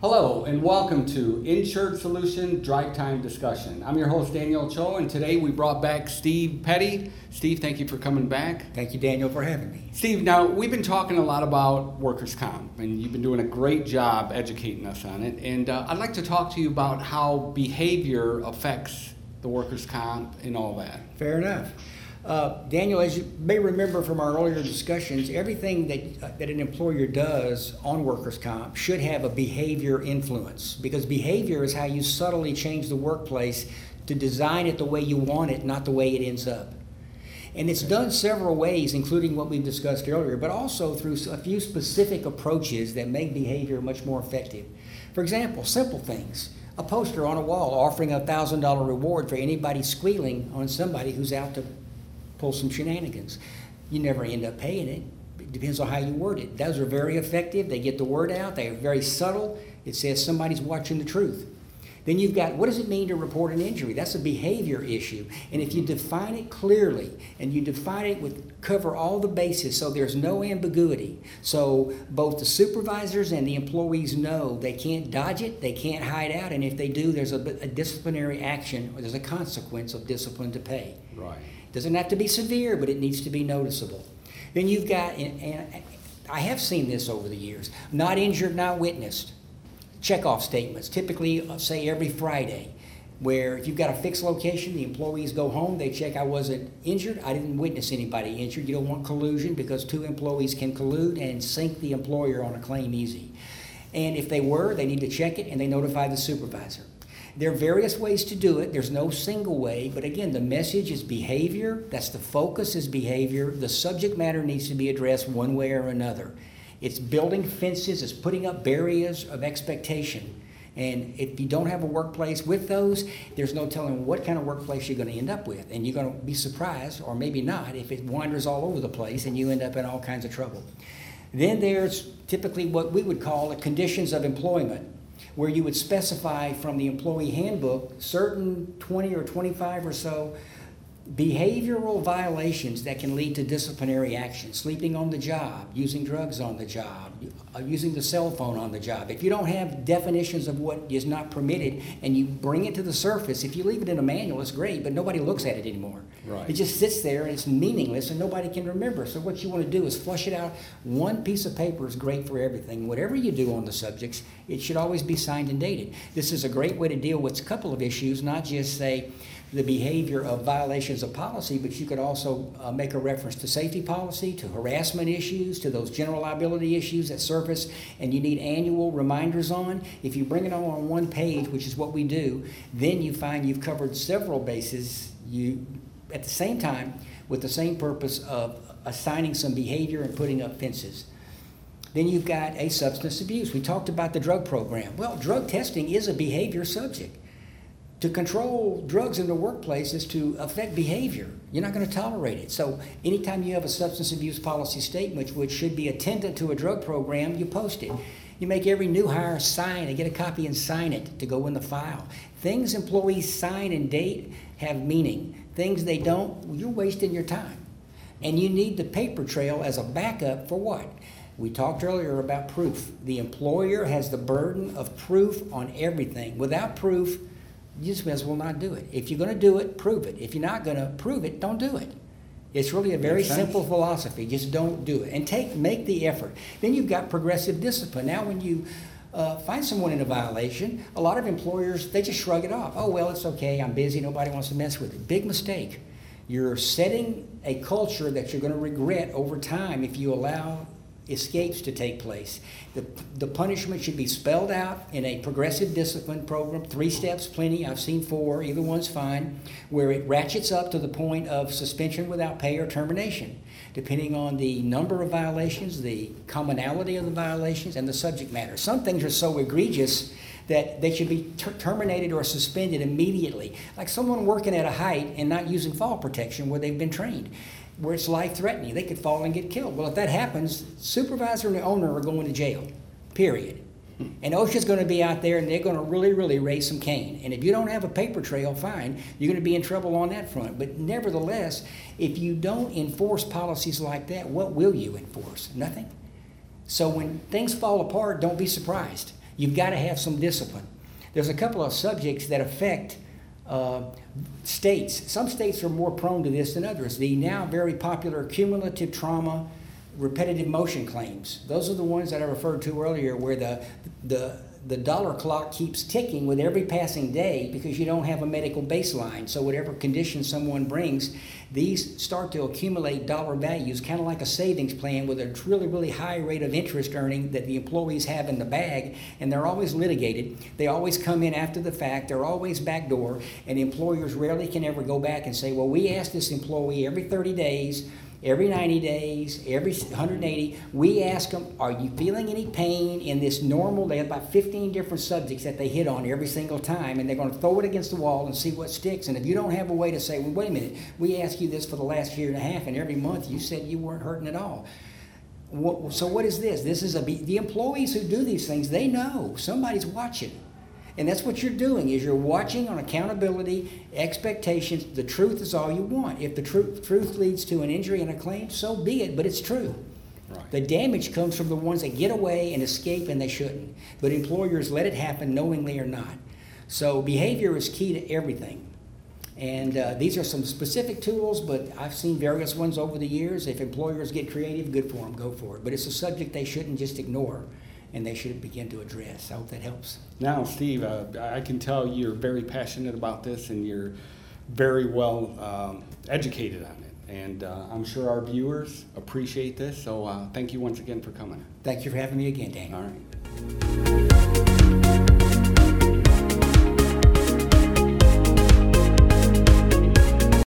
Hello and welcome to Insured Solution Drive Time Discussion. I'm your host Daniel Cho and today we brought back Steve Petty. Steve, thank you for coming back. Thank you, Daniel, for having me. Steve, now we've been talking a lot about workers' comp and you've been doing a great job educating us on it. And uh, I'd like to talk to you about how behavior affects the workers' comp and all that. Fair enough. Uh, Daniel, as you may remember from our earlier discussions, everything that, uh, that an employer does on workers' comp should have a behavior influence because behavior is how you subtly change the workplace to design it the way you want it, not the way it ends up. And it's done several ways, including what we've discussed earlier, but also through a few specific approaches that make behavior much more effective. For example, simple things. A poster on a wall offering a $1,000 reward for anybody squealing on somebody who's out to pull some shenanigans. You never end up paying it. It depends on how you word it. Those are very effective. They get the word out. They are very subtle. It says somebody's watching the truth. Then you've got what does it mean to report an injury? That's a behavior issue. And if you define it clearly and you define it with cover all the bases so there's no ambiguity. So both the supervisors and the employees know they can't dodge it, they can't hide out, and if they do, there's a, a disciplinary action or there's a consequence of discipline to pay. Right. Doesn't have to be severe, but it needs to be noticeable. Then you've got, and, I have seen this over the years, not injured, not witnessed. Checkoff statements, typically uh, say every Friday, where if you've got a fixed location, the employees go home, they check I wasn't injured, I didn't witness anybody injured. You don't want collusion because two employees can collude and sink the employer on a claim easy. And if they were, they need to check it and they notify the supervisor. There are various ways to do it. There's no single way, but again, the message is behavior. That's the focus is behavior. The subject matter needs to be addressed one way or another. It's building fences, it's putting up barriers of expectation. And if you don't have a workplace with those, there's no telling what kind of workplace you're going to end up with. And you're going to be surprised, or maybe not, if it wanders all over the place and you end up in all kinds of trouble. Then there's typically what we would call the conditions of employment where you would specify from the employee handbook certain 20 or 25 or so behavioral violations that can lead to disciplinary action. Sleeping on the job using drugs on the job uh, using the cell phone on the job. If you don't have definitions of what is not permitted and you bring it to the surface if you leave it in a manual it's great but nobody looks at it anymore. Right. it just sits there and it's meaningless and nobody can remember. So what you want to do is flush it out. One piece of paper is great for everything. Whatever you do on the subjects it should always be signed and dated. This is a great way to deal with a couple of issues not just say the behavior of violations of policy, but you could also uh, make a reference to safety policy, to harassment issues, to those general liability issues that surface and you need annual reminders on. If you bring it all on one page, which is what we do, then you find you've covered several bases. You, at the same time, with the same purpose of assigning some behavior and putting up fences. Then you've got a substance abuse. We talked about the drug program. Well, drug testing is a behavior subject to control drugs in the workplace is to affect behavior. You're not going to tolerate it. So, anytime you have a substance abuse policy statement, which should be attendant to a drug program, you post it. You make every new hire sign and get a copy and sign it to go in the file. Things employees sign and date have meaning. Things they don't, you're wasting your time. And you need the paper trail as a backup for what? We talked earlier about proof. The employer has the burden of proof on everything. Without proof, you just may as well not do it. If you're going to do it, prove it. If you're not going to prove it, don't do it. It's really a very simple philosophy. Just don't do it and take make the effort. Then you've got progressive discipline. Now, when you uh, find someone in a violation, a lot of employers they just shrug it off. Oh well, it's okay. I'm busy. Nobody wants to mess with it. Big mistake. You're setting a culture that you're going to regret over time if you allow escapes to take place. The, the punishment should be spelled out in a progressive discipline program. Three steps, plenty. I've seen four. Either one's fine. Where it ratchets up to the point of suspension without pay or termination, depending on the number of violations, the commonality of the violations, and the subject matter. Some things are so egregious that they should be ter- terminated or suspended immediately. Like someone working at a height and not using fall protection where they've been trained where it's life threatening. They could fall and get killed. Well, if that happens, supervisor and the owner are going to jail, period. And OSHA's going to be out there and they're going to really, really raise some Cain. And if you don't have a paper trail, fine, you're going to be in trouble on that front. But nevertheless, if you don't enforce policies like that, what will you enforce? Nothing. So when things fall apart, don't be surprised. You've got to have some discipline. There's a couple of subjects that affect uh, states. Some states are more prone to this than others. The now very popular cumulative trauma repetitive motion claims. Those are the ones that I referred to earlier where the, the the dollar clock keeps ticking with every passing day because you don't have a medical baseline. So, whatever condition someone brings, these start to accumulate dollar values, kind of like a savings plan with a really, really high rate of interest earning that the employees have in the bag, and they're always litigated. They always come in after the fact, they're always backdoor, and employers rarely can ever go back and say, Well, we asked this employee every 30 days every 90 days, every 180, we ask them, Are you feeling any pain in this normal? They have about 15 different subjects that they hit on every single time, and they're going to throw it against the wall and see what sticks. And if you don't have a way to say, Well, wait a minute, we asked you this for the last year and a half, and every month you said you weren't hurting at all. So, what is this? This is a, the employees who do these things, they know somebody's watching. And that's what you're doing is you're watching on accountability, expectations. The truth is all you want. If the truth, truth leads to an injury and a claim, so be it, but it's true. Right. The damage comes from the ones that get away and escape and they shouldn't. But employers let it happen knowingly or not. So behavior is key to everything. And uh, these are some specific tools, but I've seen various ones over the years. If employers get creative, good for them, go for it. But it's a subject they shouldn't just ignore and they should begin to address. I hope that helps. Now, Steve, uh, I can tell you're very passionate about this and you're very well um, educated on it. And uh, I'm sure our viewers appreciate this. So uh, thank you once again for coming. Thank you for having me again, Danny. All right.